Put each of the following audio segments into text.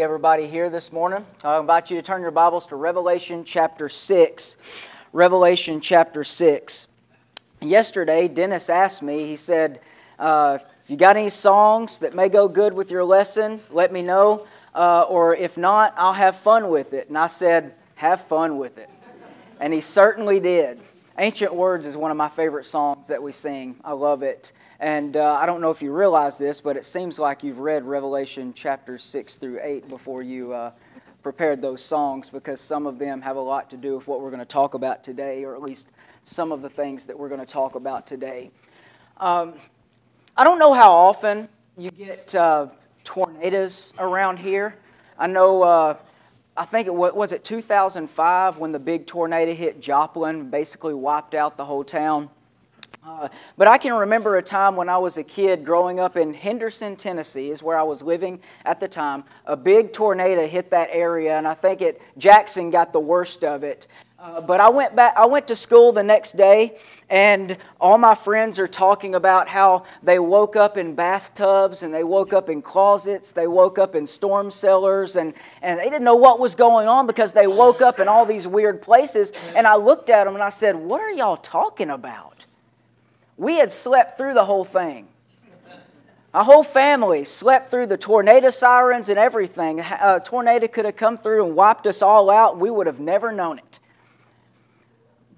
everybody here this morning. I invite you to turn your Bibles to Revelation chapter 6. Revelation chapter 6. Yesterday, Dennis asked me, he said, uh, If you got any songs that may go good with your lesson, let me know. Uh, or if not, I'll have fun with it. And I said, Have fun with it. And he certainly did. Ancient Words is one of my favorite songs that we sing. I love it. And uh, I don't know if you realize this, but it seems like you've read Revelation chapters 6 through 8 before you uh, prepared those songs because some of them have a lot to do with what we're going to talk about today, or at least some of the things that we're going to talk about today. Um, I don't know how often you get uh, tornadoes around here. I know, uh, I think it was, was it 2005 when the big tornado hit Joplin, basically wiped out the whole town. Uh, but I can remember a time when I was a kid growing up in Henderson, Tennessee, is where I was living at the time. A big tornado hit that area, and I think it Jackson got the worst of it. Uh, but I went back. I went to school the next day, and all my friends are talking about how they woke up in bathtubs and they woke up in closets. They woke up in storm cellars, and and they didn't know what was going on because they woke up in all these weird places. And I looked at them and I said, "What are y'all talking about?" We had slept through the whole thing. Our whole family slept through the tornado sirens and everything. A tornado could have come through and wiped us all out. We would have never known it.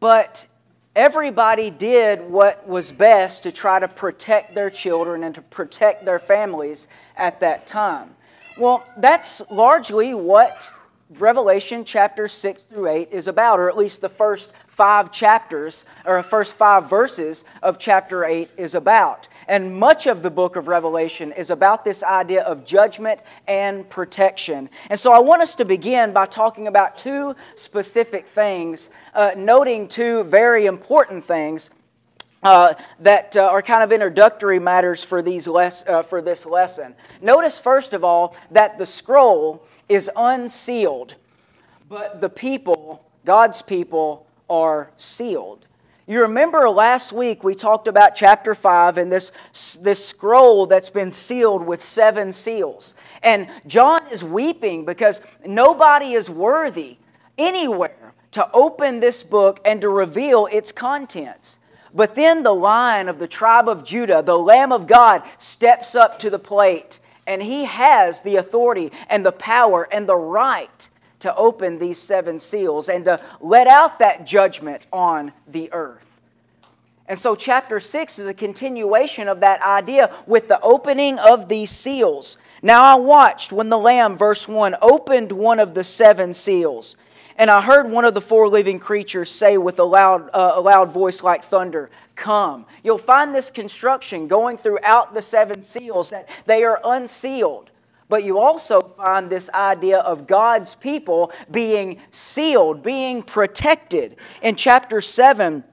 But everybody did what was best to try to protect their children and to protect their families at that time. Well, that's largely what Revelation chapter 6 through 8 is about, or at least the first five chapters, or first five verses of chapter 8 is about. And much of the book of Revelation is about this idea of judgment and protection. And so I want us to begin by talking about two specific things, uh, noting two very important things. Uh, that uh, are kind of introductory matters for, these les- uh, for this lesson. Notice, first of all, that the scroll is unsealed, but the people, God's people, are sealed. You remember last week we talked about chapter 5 and this, this scroll that's been sealed with seven seals. And John is weeping because nobody is worthy anywhere to open this book and to reveal its contents. But then the lion of the tribe of Judah, the Lamb of God, steps up to the plate and he has the authority and the power and the right to open these seven seals and to let out that judgment on the earth. And so, chapter 6 is a continuation of that idea with the opening of these seals. Now, I watched when the Lamb, verse 1, opened one of the seven seals. And I heard one of the four living creatures say with a loud, uh, a loud voice like thunder, Come. You'll find this construction going throughout the seven seals that they are unsealed. But you also find this idea of God's people being sealed, being protected. In chapter 7,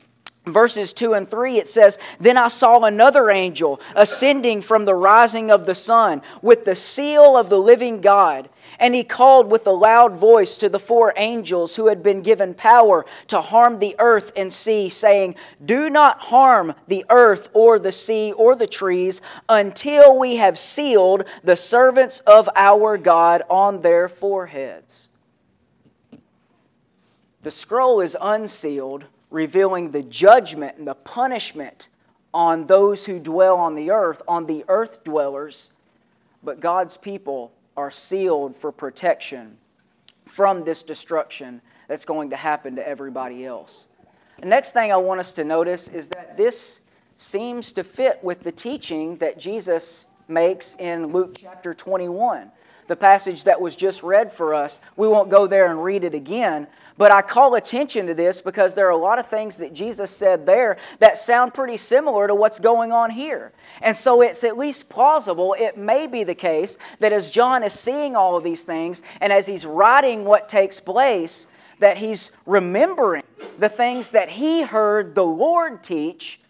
verses 2 and 3, it says, Then I saw another angel ascending from the rising of the sun with the seal of the living God. And he called with a loud voice to the four angels who had been given power to harm the earth and sea, saying, Do not harm the earth or the sea or the trees until we have sealed the servants of our God on their foreheads. The scroll is unsealed, revealing the judgment and the punishment on those who dwell on the earth, on the earth dwellers. But God's people are sealed for protection from this destruction that's going to happen to everybody else. The next thing I want us to notice is that this seems to fit with the teaching that Jesus makes in Luke chapter 21 the passage that was just read for us. We won't go there and read it again, but I call attention to this because there are a lot of things that Jesus said there that sound pretty similar to what's going on here. And so it's at least plausible, it may be the case, that as John is seeing all of these things and as he's writing what takes place, that he's remembering the things that he heard the Lord teach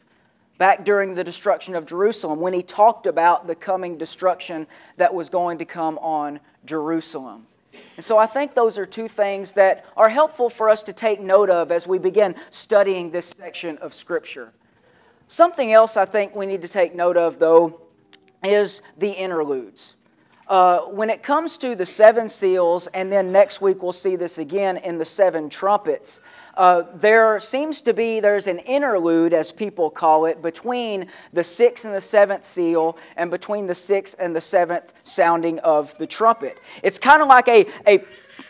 back during the destruction of Jerusalem when he talked about the coming destruction that was going to come on Jerusalem. And so I think those are two things that are helpful for us to take note of as we begin studying this section of Scripture. Something else I think we need to take note of, though, is the interludes. uh, when it comes to the seven seals, and then next week we'll see this again in the seven trumpets, uh, there seems to be there's an interlude as people call it between the sixth and the seventh seal and between the sixth and the seventh sounding of the trumpet. It's kind of like a, a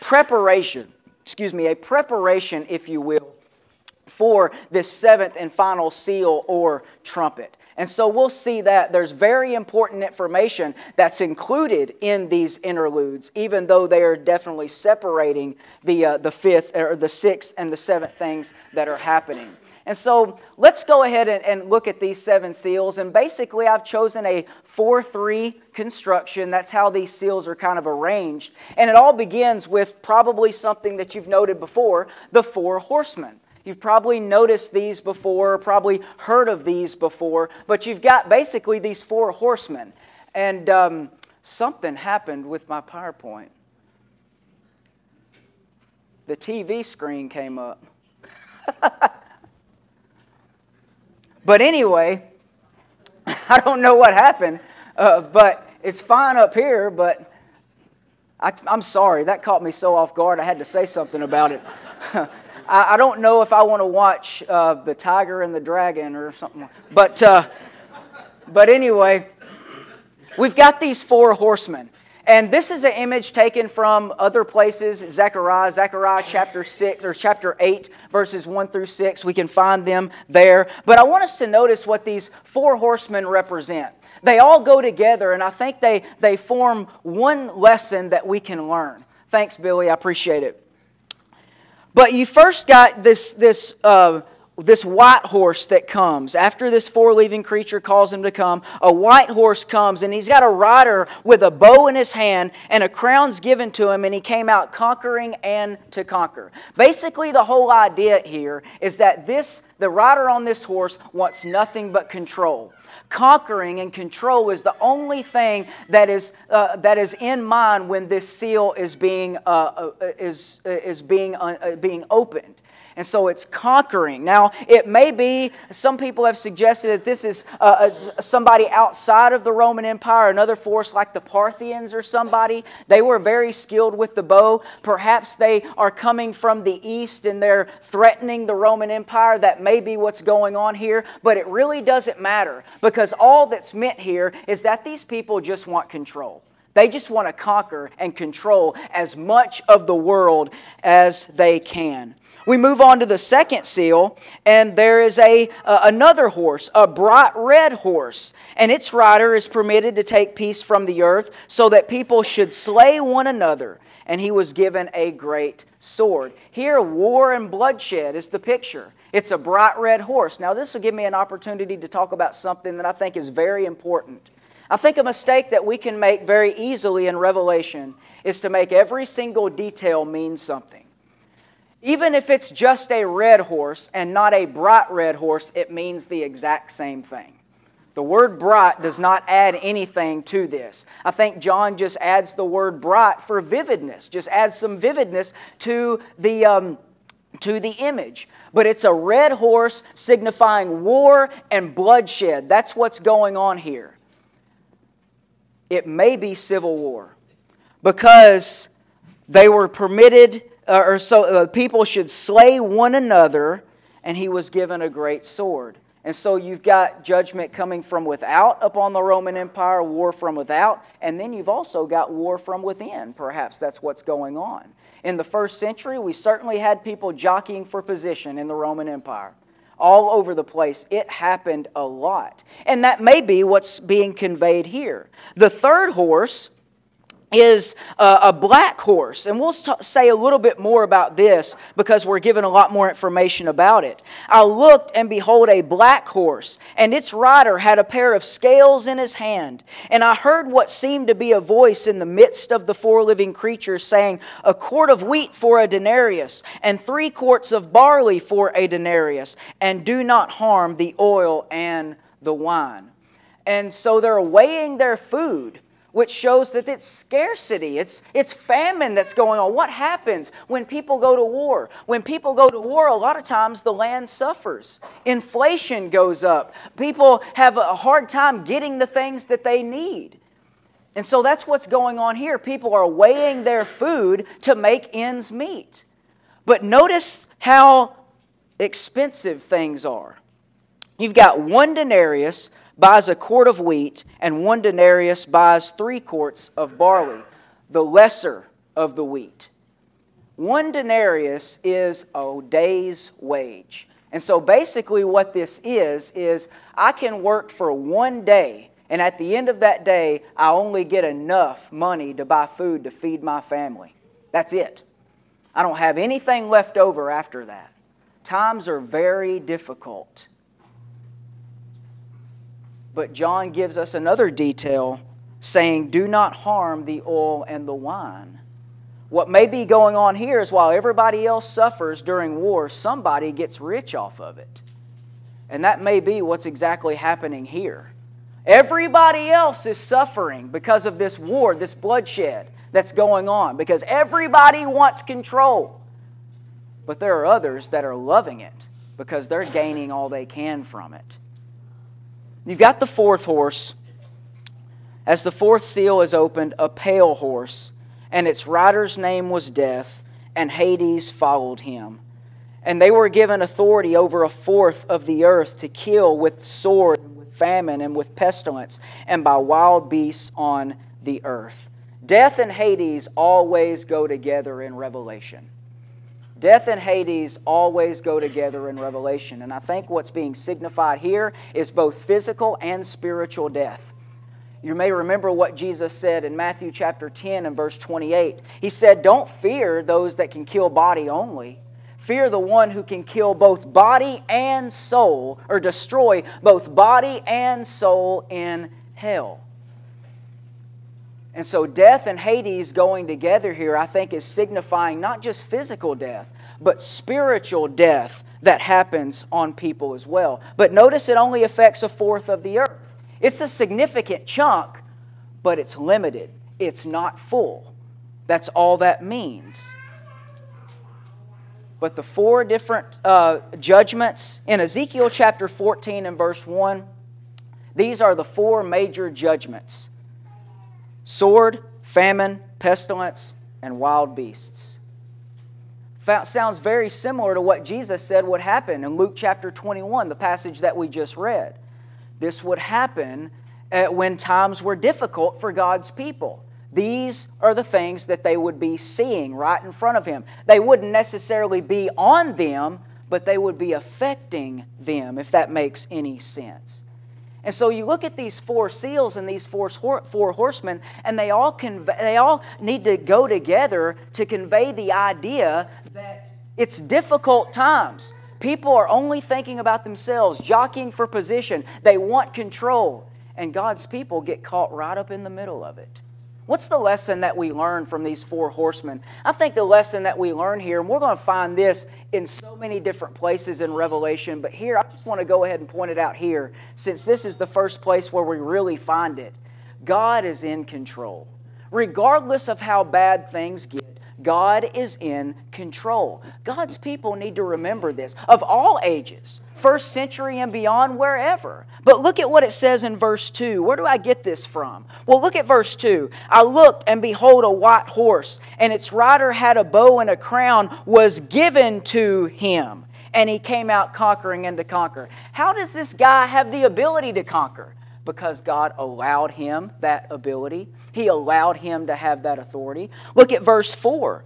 preparation excuse me a preparation if you will for this seventh and final seal or trumpet and so we'll see that there's very important information that's included in these interludes, even though they are definitely separating the, uh, the fifth or the sixth and the seventh things that are happening. And so let's go ahead and, and look at these seven seals. And basically, I've chosen a 4 3 construction. That's how these seals are kind of arranged. And it all begins with probably something that you've noted before the four horsemen. You've probably noticed these before, probably heard of these before, but you've got basically these four horsemen. And um, something happened with my PowerPoint. The TV screen came up. but anyway, I don't know what happened, uh, but it's fine up here, but I, am sorry. That caught me so off guard, I had to say something about it. I, I don't know if I want to watch uh, The Tiger and the Dragon or something. But, uh, but anyway, we've got these four horsemen. And this is an image taken from other places, Zechariah, Zechariah chapter 6 or chapter 8, verses 1 through 6. We can find them there. But I want us to notice what these four horsemen represent. They all go together, and I think they, they form one lesson that we can learn. Thanks, Billy. I appreciate it. But you first got this, this, uh, this white horse that comes. After this four living creature calls him to come, a white horse comes, and he's got a rider with a bow in his hand, and a crown's given to him, and he came out conquering and to conquer. Basically, the whole idea here is that this, the rider on this horse wants nothing but control conquering and control is the only thing that is, uh, that is in mind when this seal is being, uh, uh is, uh, is being, uh, being opened. And so it's conquering. Now, it may be, some people have suggested that this is uh, uh, somebody outside of the Roman Empire, another force like the Parthians or somebody. They were very skilled with the bow. Perhaps they are coming from the east and they're threatening the Roman Empire. That may be what's going on here, but it really doesn't matter because all that's meant here is that these people just want control. They just want to conquer and control as much of the world as they can. We move on to the second seal, and there is a, uh, another horse, a bright red horse, and its rider is permitted to take peace from the earth so that people should slay one another. And he was given a great sword. Here, war and bloodshed is the picture. It's a bright red horse. Now, this will give me an opportunity to talk about something that I think is very important. I think a mistake that we can make very easily in Revelation is to make every single detail mean something. Even if it's just a red horse and not a bright red horse, it means the exact same thing. The word bright does not add anything to this. I think John just adds the word bright for vividness, just adds some vividness to the. Um, to the image. But it's a red horse signifying war and bloodshed. That's what's going on here. It may be civil war because they were permitted uh, or so uh, people should slay one another, and he was given a great sword. And so you've got judgment coming from without upon the Roman Empire, war from without, and then you've also got war from within. Perhaps that's what's going on. In the first century, we certainly had people jockeying for position in the Roman Empire. All over the place. It happened a lot. And that may be what's being conveyed here. The third horse is a, black horse. And we'll say a little bit more about this because we're given a lot more information about it. I looked and behold a black horse, and its rider had a pair of scales in his hand. And I heard what seemed to be a voice in the midst of the four living creatures saying, A quart of wheat for a denarius, and three quarts of barley for a denarius, and do not harm the oil and the wine. And so they're weighing their food which shows that it's scarcity, it's, it's famine that's going on. What happens when people go to war? When people go to war, a lot of times the land suffers. Inflation goes up. People have a hard time getting the things that they need. And so that's what's going on here. People are weighing their food to make ends meet. But notice how expensive things are. You've got one denarius buys a quart of wheat, and one denarius buys three quarts of barley, the lesser of the wheat. One denarius is a day's wage. And so basically, what this is, is I can work for one day, and at the end of that day, I only get enough money to buy food to feed my family. That's it. I don't have anything left over after that. Times are very difficult. But John gives us another detail saying, Do not harm the oil and the wine. What may be going on here is while everybody else suffers during war, somebody gets rich off of it. And that may be what's exactly happening here. Everybody else is suffering because of this war, this bloodshed that's going on, because everybody wants control. But there are others that are loving it because they're gaining all they can from it. You've got the fourth horse. As the fourth seal is opened, a pale horse and its rider's name was Death, and Hades followed him. And they were given authority over a fourth of the earth to kill with sword, with famine, and with pestilence, and by wild beasts on the earth. Death and Hades always go together in Revelation. Death and Hades always go together in Revelation. And I think what's being signified here is both physical and spiritual death. You may remember what Jesus said in Matthew chapter 10 and verse 28. He said, Don't fear those that can kill body only. Fear the one who can kill both body and soul, or destroy both body and soul in hell. And so, death and Hades going together here, I think, is signifying not just physical death, but spiritual death that happens on people as well. But notice it only affects a fourth of the earth. It's a significant chunk, but it's limited. It's not full. That's all that means. But the four different uh, judgments in Ezekiel chapter 14 and verse 1, these are the four major judgments sword, famine, pestilence, and wild beasts. Sounds very similar to what Jesus said would happen in Luke chapter 21, the passage that we just read. This would happen uh, when times were difficult for God's people. These are the things that they would be seeing right in front of him. They wouldn't necessarily be on them, but they would be affecting them, if that makes any sense. And so you look at these four seals and these four, four horsemen, and they all, convey, they all need to go together to convey the idea that it's difficult times. People are only thinking about themselves, jockeying for position. They want control. And God's people get caught right up in the middle of it. What's the lesson that we learn from these four horsemen? I think the lesson that we learn here, and we're going to find this in so many different places in Revelation, but here I just want to go ahead and point it out here, since this is the first place where we really find it. God is in control. Regardless of how bad things get, God is in control. God's people need to remember this of all ages, first century and beyond, wherever. But look at what it says in verse 2. Where do I get this from? Well, look at verse 2. I looked, and behold, a white horse, and its rider had a bow and a crown was given to him. And he came out conquering and to conquer. How does this guy have the ability to conquer? Because God allowed him that ability. He allowed him to have that authority. Look at verse 4.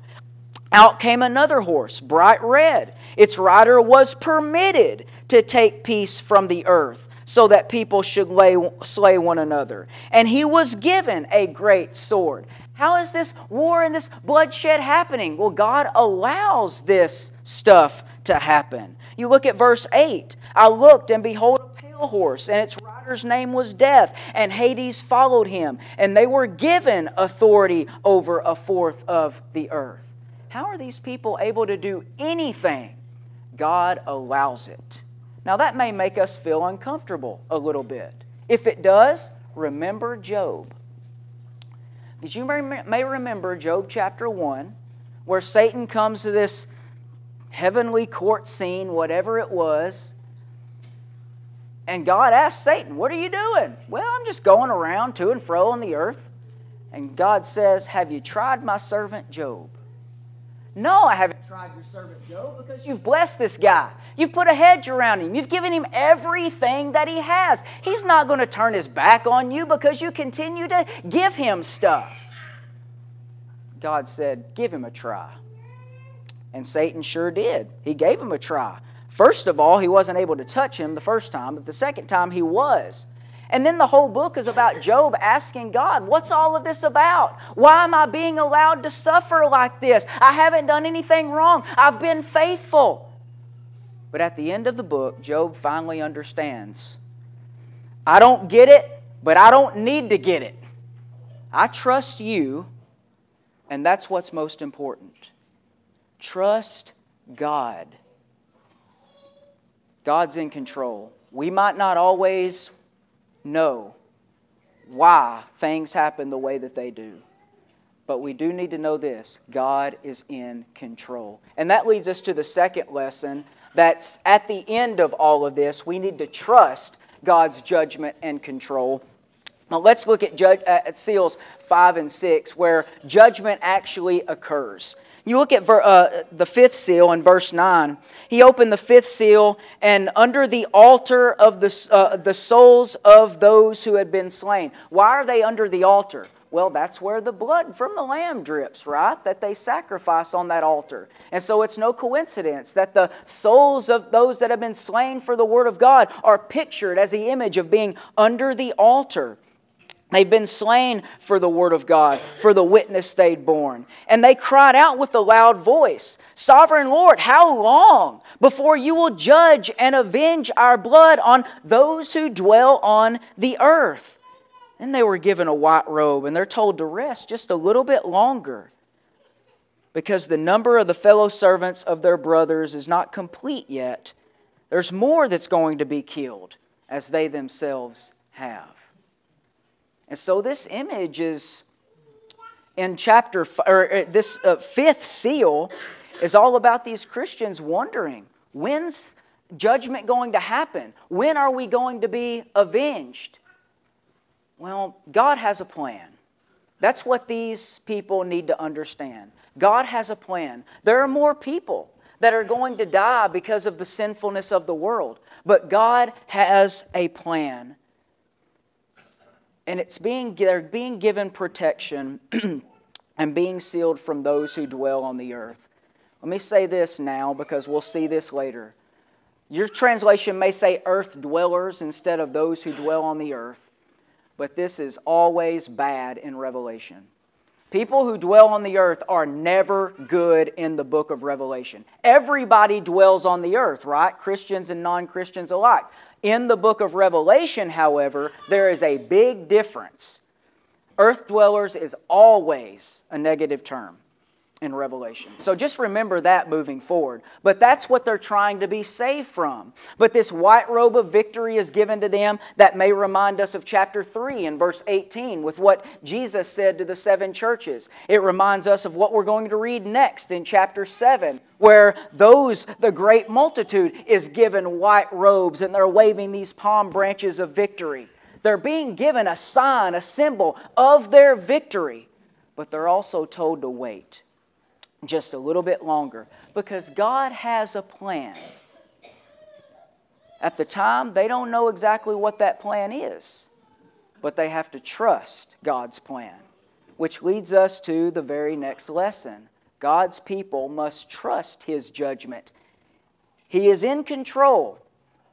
Out came another horse, bright red. Its rider was permitted to take peace from the earth so that people should lay, slay one another. And he was given a great sword. How is this war and this bloodshed happening? Well, God allows this stuff to happen. You look at verse 8. I looked, and behold, pale horse, and its rider's name was Death, and Hades followed him, and they were given authority over a fourth of the earth. How are these people able to do anything? God allows it. Now, that may make us feel uncomfortable a little bit. If it does, remember Job. Because you may remember Job chapter 1, where Satan comes to this heavenly court scene, whatever it was, and God asked Satan, What are you doing? Well, I'm just going around to and fro on the earth. And God says, Have you tried my servant Job? No, I haven't tried your servant Job because you've blessed this guy. You've put a hedge around him. You've given him everything that he has. He's not going to turn his back on you because you continue to give him stuff. God said, Give him a try. And Satan sure did. He gave him a try. First of all, he wasn't able to touch him the first time, but the second time he was. And then the whole book is about Job asking God, What's all of this about? Why am I being allowed to suffer like this? I haven't done anything wrong. I've been faithful. But at the end of the book, Job finally understands I don't get it, but I don't need to get it. I trust you, and that's what's most important. Trust God. God's in control. We might not always know why things happen the way that they do. But we do need to know this God is in control. And that leads us to the second lesson that's at the end of all of this. We need to trust God's judgment and control. Now let's look at, judge, uh, at seals 5 and 6, where judgment actually occurs. You look at ver, uh, the fifth seal in verse 9. He opened the fifth seal, and under the altar of the, uh, the souls of those who had been slain. Why are they under the altar? Well, that's where the blood from the lamb drips, right? That they sacrifice on that altar. And so it's no coincidence that the souls of those that have been slain for the Word of God are pictured as the image of being under the altar. They'd been slain for the word of God, for the witness they'd borne. And they cried out with a loud voice Sovereign Lord, how long before you will judge and avenge our blood on those who dwell on the earth? And they were given a white robe and they're told to rest just a little bit longer because the number of the fellow servants of their brothers is not complete yet. There's more that's going to be killed as they themselves have. And so this image is in chapter, or uh, this uh, fifth seal is all about these Christians wondering when's judgment going to happen? When are we going to be avenged? Well, God has a plan. That's what these people need to understand. God has a plan. There are more people that are going to die because of the sinfulness of the world, but God has a plan and it's being they're being given protection and being sealed from those who dwell on the earth. Let me say this now because we'll see this later. Your translation may say earth dwellers instead of those who dwell on the earth, but this is always bad in Revelation. People who dwell on the earth are never good in the book of Revelation. Everybody dwells on the earth, right? Christians and non Christians alike. In the book of Revelation, however, there is a big difference. Earth dwellers is always a negative term in Revelation. So just remember that moving forward. But that's what they're trying to be saved from. But this white robe of victory is given to them that may remind us of chapter 3 and verse 18 with what Jesus said to the seven churches. It reminds us of what we're going to read next in chapter 7 where those the great multitude is given white robes and they're waving these palm branches of victory. They're being given a sign, a symbol of their victory, but they're also told to wait just a little bit longer because God has a plan. At the time, they don't know exactly what that plan is, but they have to trust God's plan, which leads us to the very next lesson. God's people must trust His judgment. He is in control,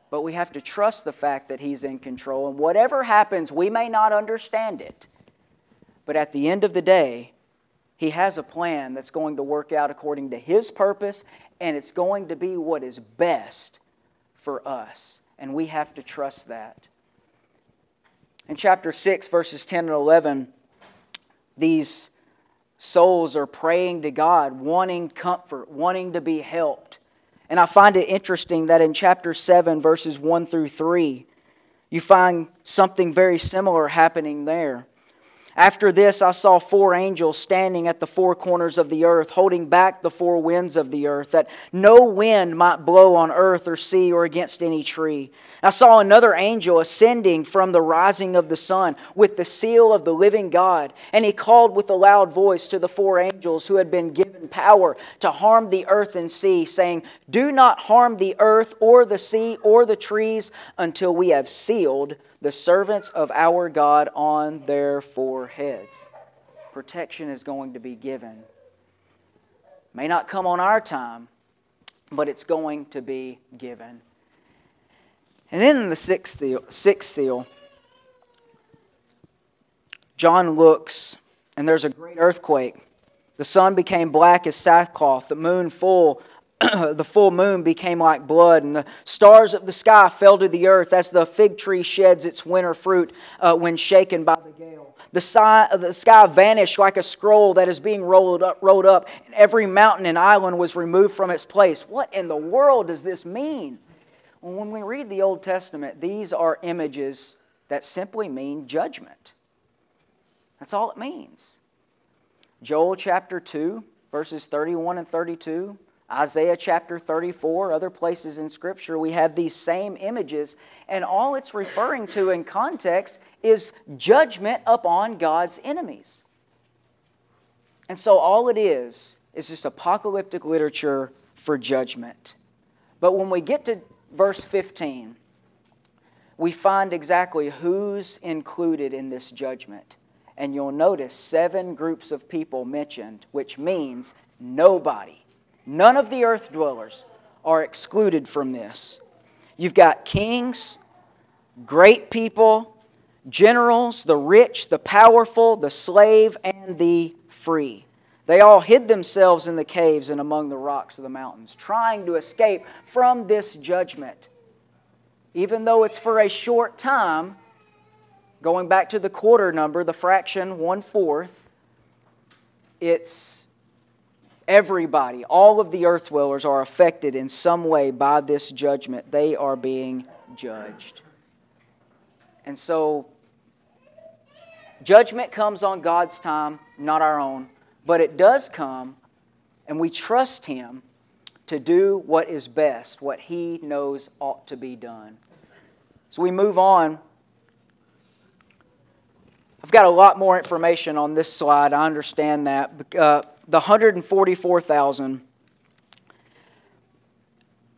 but we have to trust the fact that He's in control. And whatever happens, we may not understand it, but at the end of the day, he has a plan that's going to work out according to His purpose, and it's going to be what is best for us. And we have to trust that. In chapter 6, verses 10 and 11, these souls are praying to God, wanting comfort, wanting to be helped. And I find it interesting that in chapter 7, verses 1 through 3, you find something very similar happening there. After this, I saw four angels standing at the four corners of the earth, holding back the four winds of the earth, that no wind might blow on earth or sea or against any tree. I saw another angel ascending from the rising of the sun with the seal of the living God, and he called with a loud voice to the four angels who had been given power to harm the earth and sea, saying, Do not harm the earth or the sea or the trees until we have sealed the servants of our God on their foreheads. Protection is going to be given. May not come on our time, but it's going to be given. And then in the sixth seal, sixth seal, John looks, and there's a great earthquake. The sun became black as sackcloth, the moon full the full moon became like blood, and the stars of the sky fell to the earth as the fig tree sheds its winter fruit uh, when shaken by the gale. The, sky, the sky vanished like a scroll that is being rolled up, rolled up, and every mountain and island was removed from its place. What in the world does this mean? Well, when we read the Old Testament, these are images that simply mean judgment. That's all it means. Joel chapter 2, verses 31 and 32 Isaiah chapter 34, other places in Scripture, we have these same images, and all it's referring to in context is judgment upon God's enemies. And so all it is is just apocalyptic literature for judgment. But when we get to verse 15, we find exactly who's included in this judgment. And you'll notice seven groups of people mentioned, which means nobody None of the earth dwellers are excluded from this. You've got kings, great people, generals, the rich, the powerful, the slave, and the free. They all hid themselves in the caves and among the rocks of the mountains, trying to escape from this judgment. Even though it's for a short time, going back to the quarter number, the fraction one fourth, it's Everybody, all of the earth dwellers are affected in some way by this judgment. They are being judged. And so, judgment comes on God's time, not our own, but it does come, and we trust Him to do what is best, what He knows ought to be done. So we move on. I've got a lot more information on this slide. I understand that. Uh, the 144,000.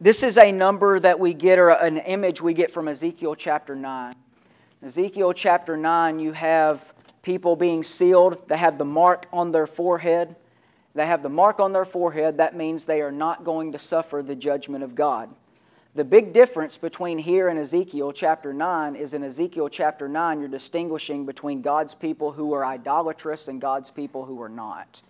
This is a number that we get, or an image we get from Ezekiel chapter 9. Ezekiel chapter 9, you have people being sealed. They have the mark on their forehead. They have the mark on their forehead. That means they are not going to suffer the judgment of God. The big difference between here and Ezekiel chapter 9 is in Ezekiel chapter 9, you're distinguishing between God's people who are idolatrous and God's people who are not.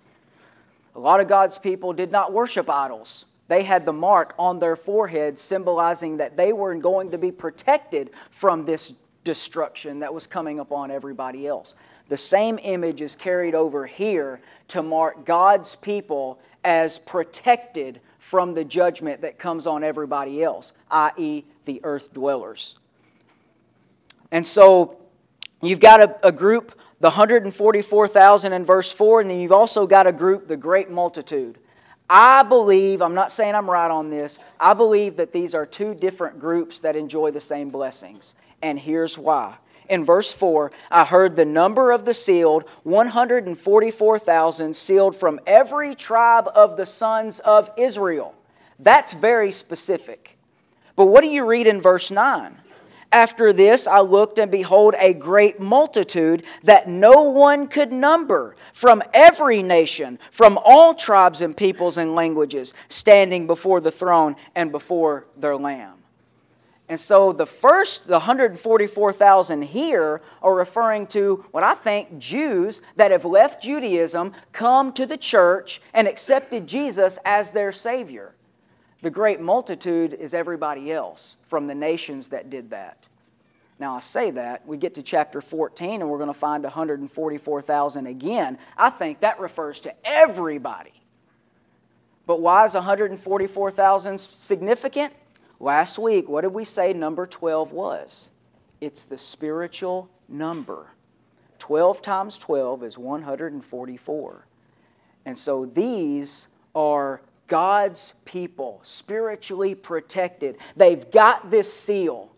A lot of God's people did not worship idols. They had the mark on their foreheads, symbolizing that they were going to be protected from this destruction that was coming upon everybody else. The same image is carried over here to mark God's people as protected from the judgment that comes on everybody else, i.e., the earth dwellers. And so you've got a, a group the 144,000 in verse 4, and then you've also got a group, the great multitude. I believe, I'm not saying I'm right on this, I believe that these are two different groups that enjoy the same blessings. And here's why. In verse 4, I heard the number of the sealed 144,000 sealed from every tribe of the sons of Israel. That's very specific. But what do you read in verse 9? After this, I looked, and behold, a great multitude that no one could number from every nation, from all tribes and peoples and languages, standing before the throne and before their Lamb. And so the first, the 144,000 here are referring to what I think Jews that have left Judaism, come to the church, and accepted Jesus as their Savior. The great multitude is everybody else from the nations that did that. Now, I say that, we get to chapter 14 and we're going to find 144,000 again. I think that refers to everybody. But why is 144,000 significant? Last week, what did we say number 12 was? It's the spiritual number. 12 times 12 is 144. And so these are God's people, spiritually protected. They've got this seal.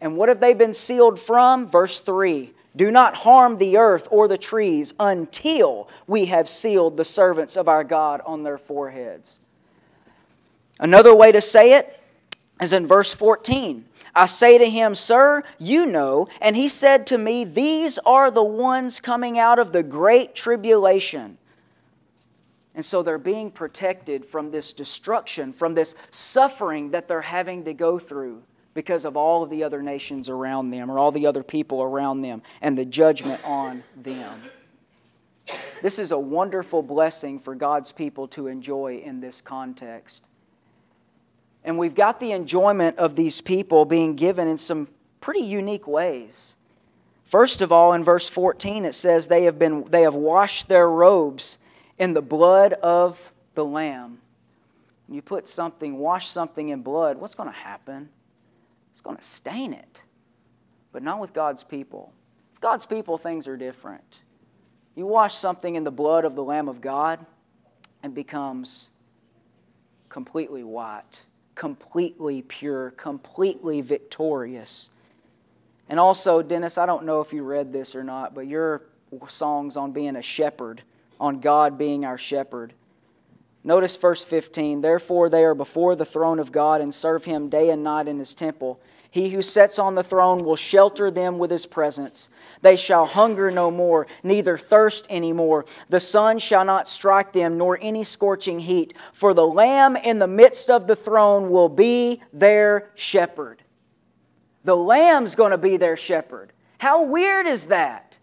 And what have they been sealed from? Verse 3 Do not harm the earth or the trees until we have sealed the servants of our God on their foreheads. Another way to say it is in verse 14. I say to him, Sir, you know. And he said to me, These are the ones coming out of the great tribulation. And so they're being protected from this destruction, from this suffering that they're having to go through because of all of the other nations around them or all the other people around them and the judgment on them. This is a wonderful blessing for God's people to enjoy in this context. And we've got the enjoyment of these people being given in some pretty unique ways. First of all, in verse 14, it says they have, been, they have washed their robes in the blood of the Lamb. When you put something, wash something in blood, what's going to happen? It's going to stain it. But not with God's people. With God's people, things are different. You wash something in the blood of the Lamb of God, and becomes completely white, completely pure, completely victorious. And also, Dennis, I don't know if you read this or not, but your songs on being a shepherd on God being our shepherd. Notice verse 15 Therefore, they are before the throne of God and serve him day and night in his temple. He who sits on the throne will shelter them with his presence. They shall hunger no more, neither thirst any more. The sun shall not strike them, nor any scorching heat. For the Lamb in the midst of the throne will be their shepherd. The Lamb's going to be their shepherd. How weird is that?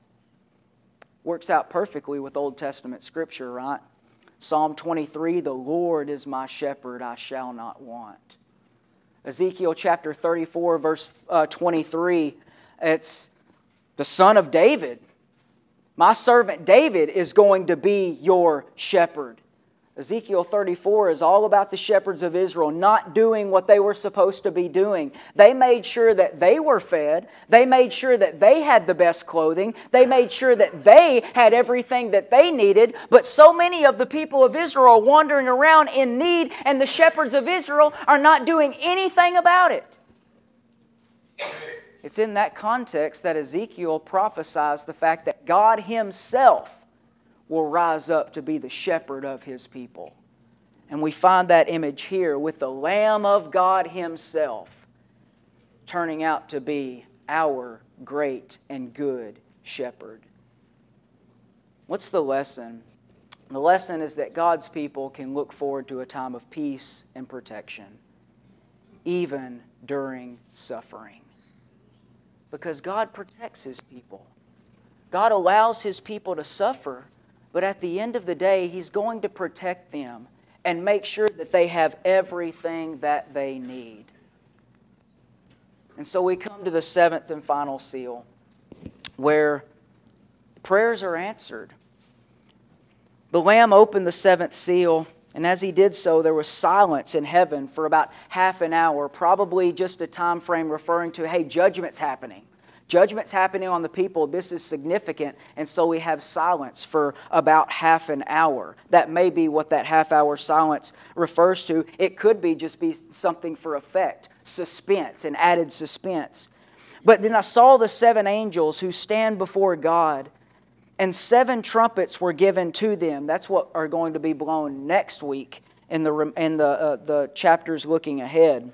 works out perfectly with Old Testament scripture, right? Psalm 23 The Lord is my shepherd, I shall not want. Ezekiel chapter 34, verse uh, 23, it's the son of David. My servant David is going to be your shepherd. Ezekiel 34 is all about the shepherds of Israel not doing what they were supposed to be doing. They made sure that they were fed. They made sure that they had the best clothing. They made sure that they had everything that they needed. But so many of the people of Israel are wandering around in need, and the shepherds of Israel are not doing anything about it. It's in that context that Ezekiel prophesies the fact that God Himself will rise up to be the shepherd of his people. And we find that image here with the Lamb of God himself turning out to be our great and good shepherd. What's the lesson? The lesson is that God's people can look forward to a time of peace and protection, even during suffering. Because God protects His people. God allows His people to suffer but at the end of the day, He's going to protect them and make sure that they have everything that they need. And so we come to the seventh and final seal where prayers are answered. The Lamb opened the seventh seal, and as he did so, there was silence in heaven for about half an hour, probably just a time frame referring to, hey, judgment's happening. Judgment's happening on the people. This is significant. And so we have silence for about half an hour. That may be what that half hour silence refers to. It could be just be something for effect, suspense, and added suspense. But then I saw the seven angels who stand before God, and seven trumpets were given to them. That's what are going to be blown next week in the, in the, uh, the chapters looking ahead.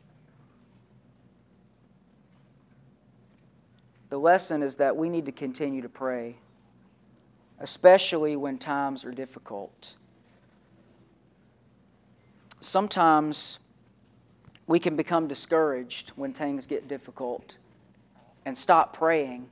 The lesson is that we need to continue to pray, especially when times are difficult. Sometimes we can become discouraged when things get difficult and stop praying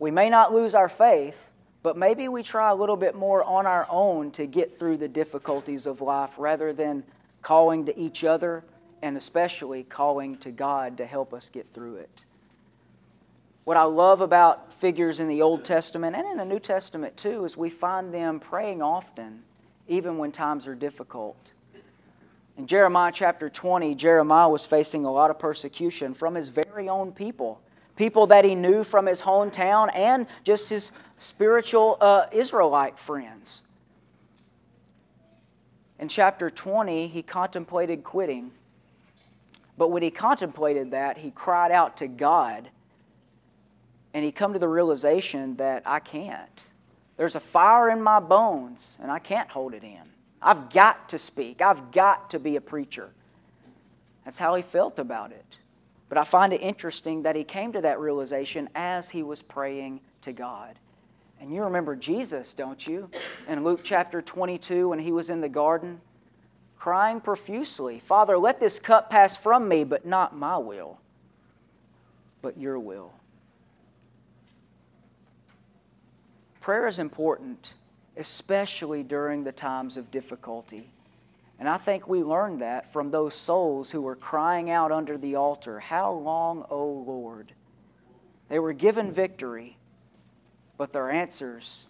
We may not lose our faith, but maybe we try a little bit more on our own to get through the difficulties of life rather than calling to each other and especially calling to God to help us get through it. What I love about figures in the Old Testament and in the New Testament too is we find them praying often, even when times are difficult. In Jeremiah chapter 20, Jeremiah was facing a lot of persecution from his very own people, people that he knew from his hometown and just his spiritual uh, Israelite friends. In chapter 20, he contemplated quitting. But when he contemplated that, he cried out to God and he come to the realization that I can't. There's a fire in my bones, and I can't hold it in. I've got to speak. I've got to be a preacher. That's how he felt about it. But I find it interesting that he came to that realization as he was praying to God. And you remember Jesus, don't you? In Luke chapter 22, when he was in the garden, crying profusely, Father, let this cup pass from me, but not my will, but your will. Prayer is important, especially during the times of difficulty. And I think we learned that from those souls who were crying out under the altar, How long, O Lord? They were given victory, but their answers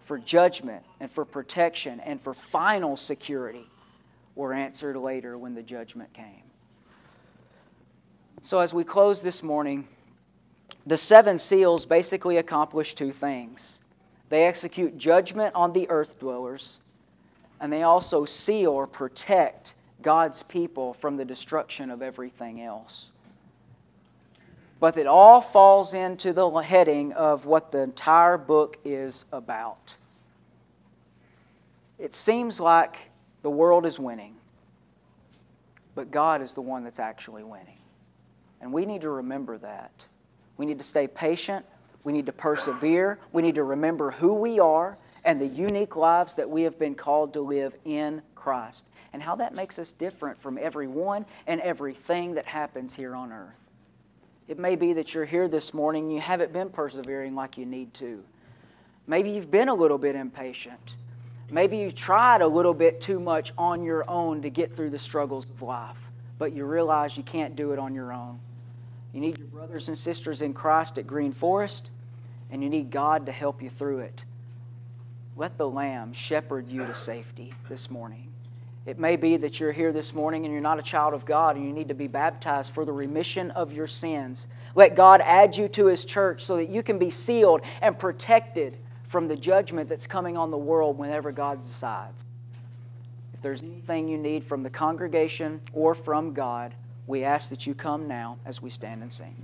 for judgment and for protection and for final security were answered later when the judgment came. So, as we close this morning, the seven seals basically accomplish two things. They execute judgment on the earth dwellers, and they also seal or protect God's people from the destruction of everything else. But it all falls into the heading of what the entire book is about. It seems like the world is winning, but God is the one that's actually winning. And we need to remember that. We need to stay patient we need to persevere. We need to remember who we are and the unique lives that we have been called to live in Christ and how that makes us different from everyone and everything that happens here on earth. It may be that you're here this morning and you haven't been persevering like you need to. Maybe you've been a little bit impatient. Maybe you've tried a little bit too much on your own to get through the struggles of life, but you realize you can't do it on your own. You need your brothers and sisters in Christ at Green Forest and you need God to help you through it. Let the Lamb shepherd you to safety this morning. It may be that you're here this morning and you're not a child of God and you need to be baptized for the remission of your sins. Let God add you to His church so that you can be sealed and protected from the judgment that's coming on the world whenever God decides. If there's anything you need from the congregation or from God, we ask that you come now as we stand and sing.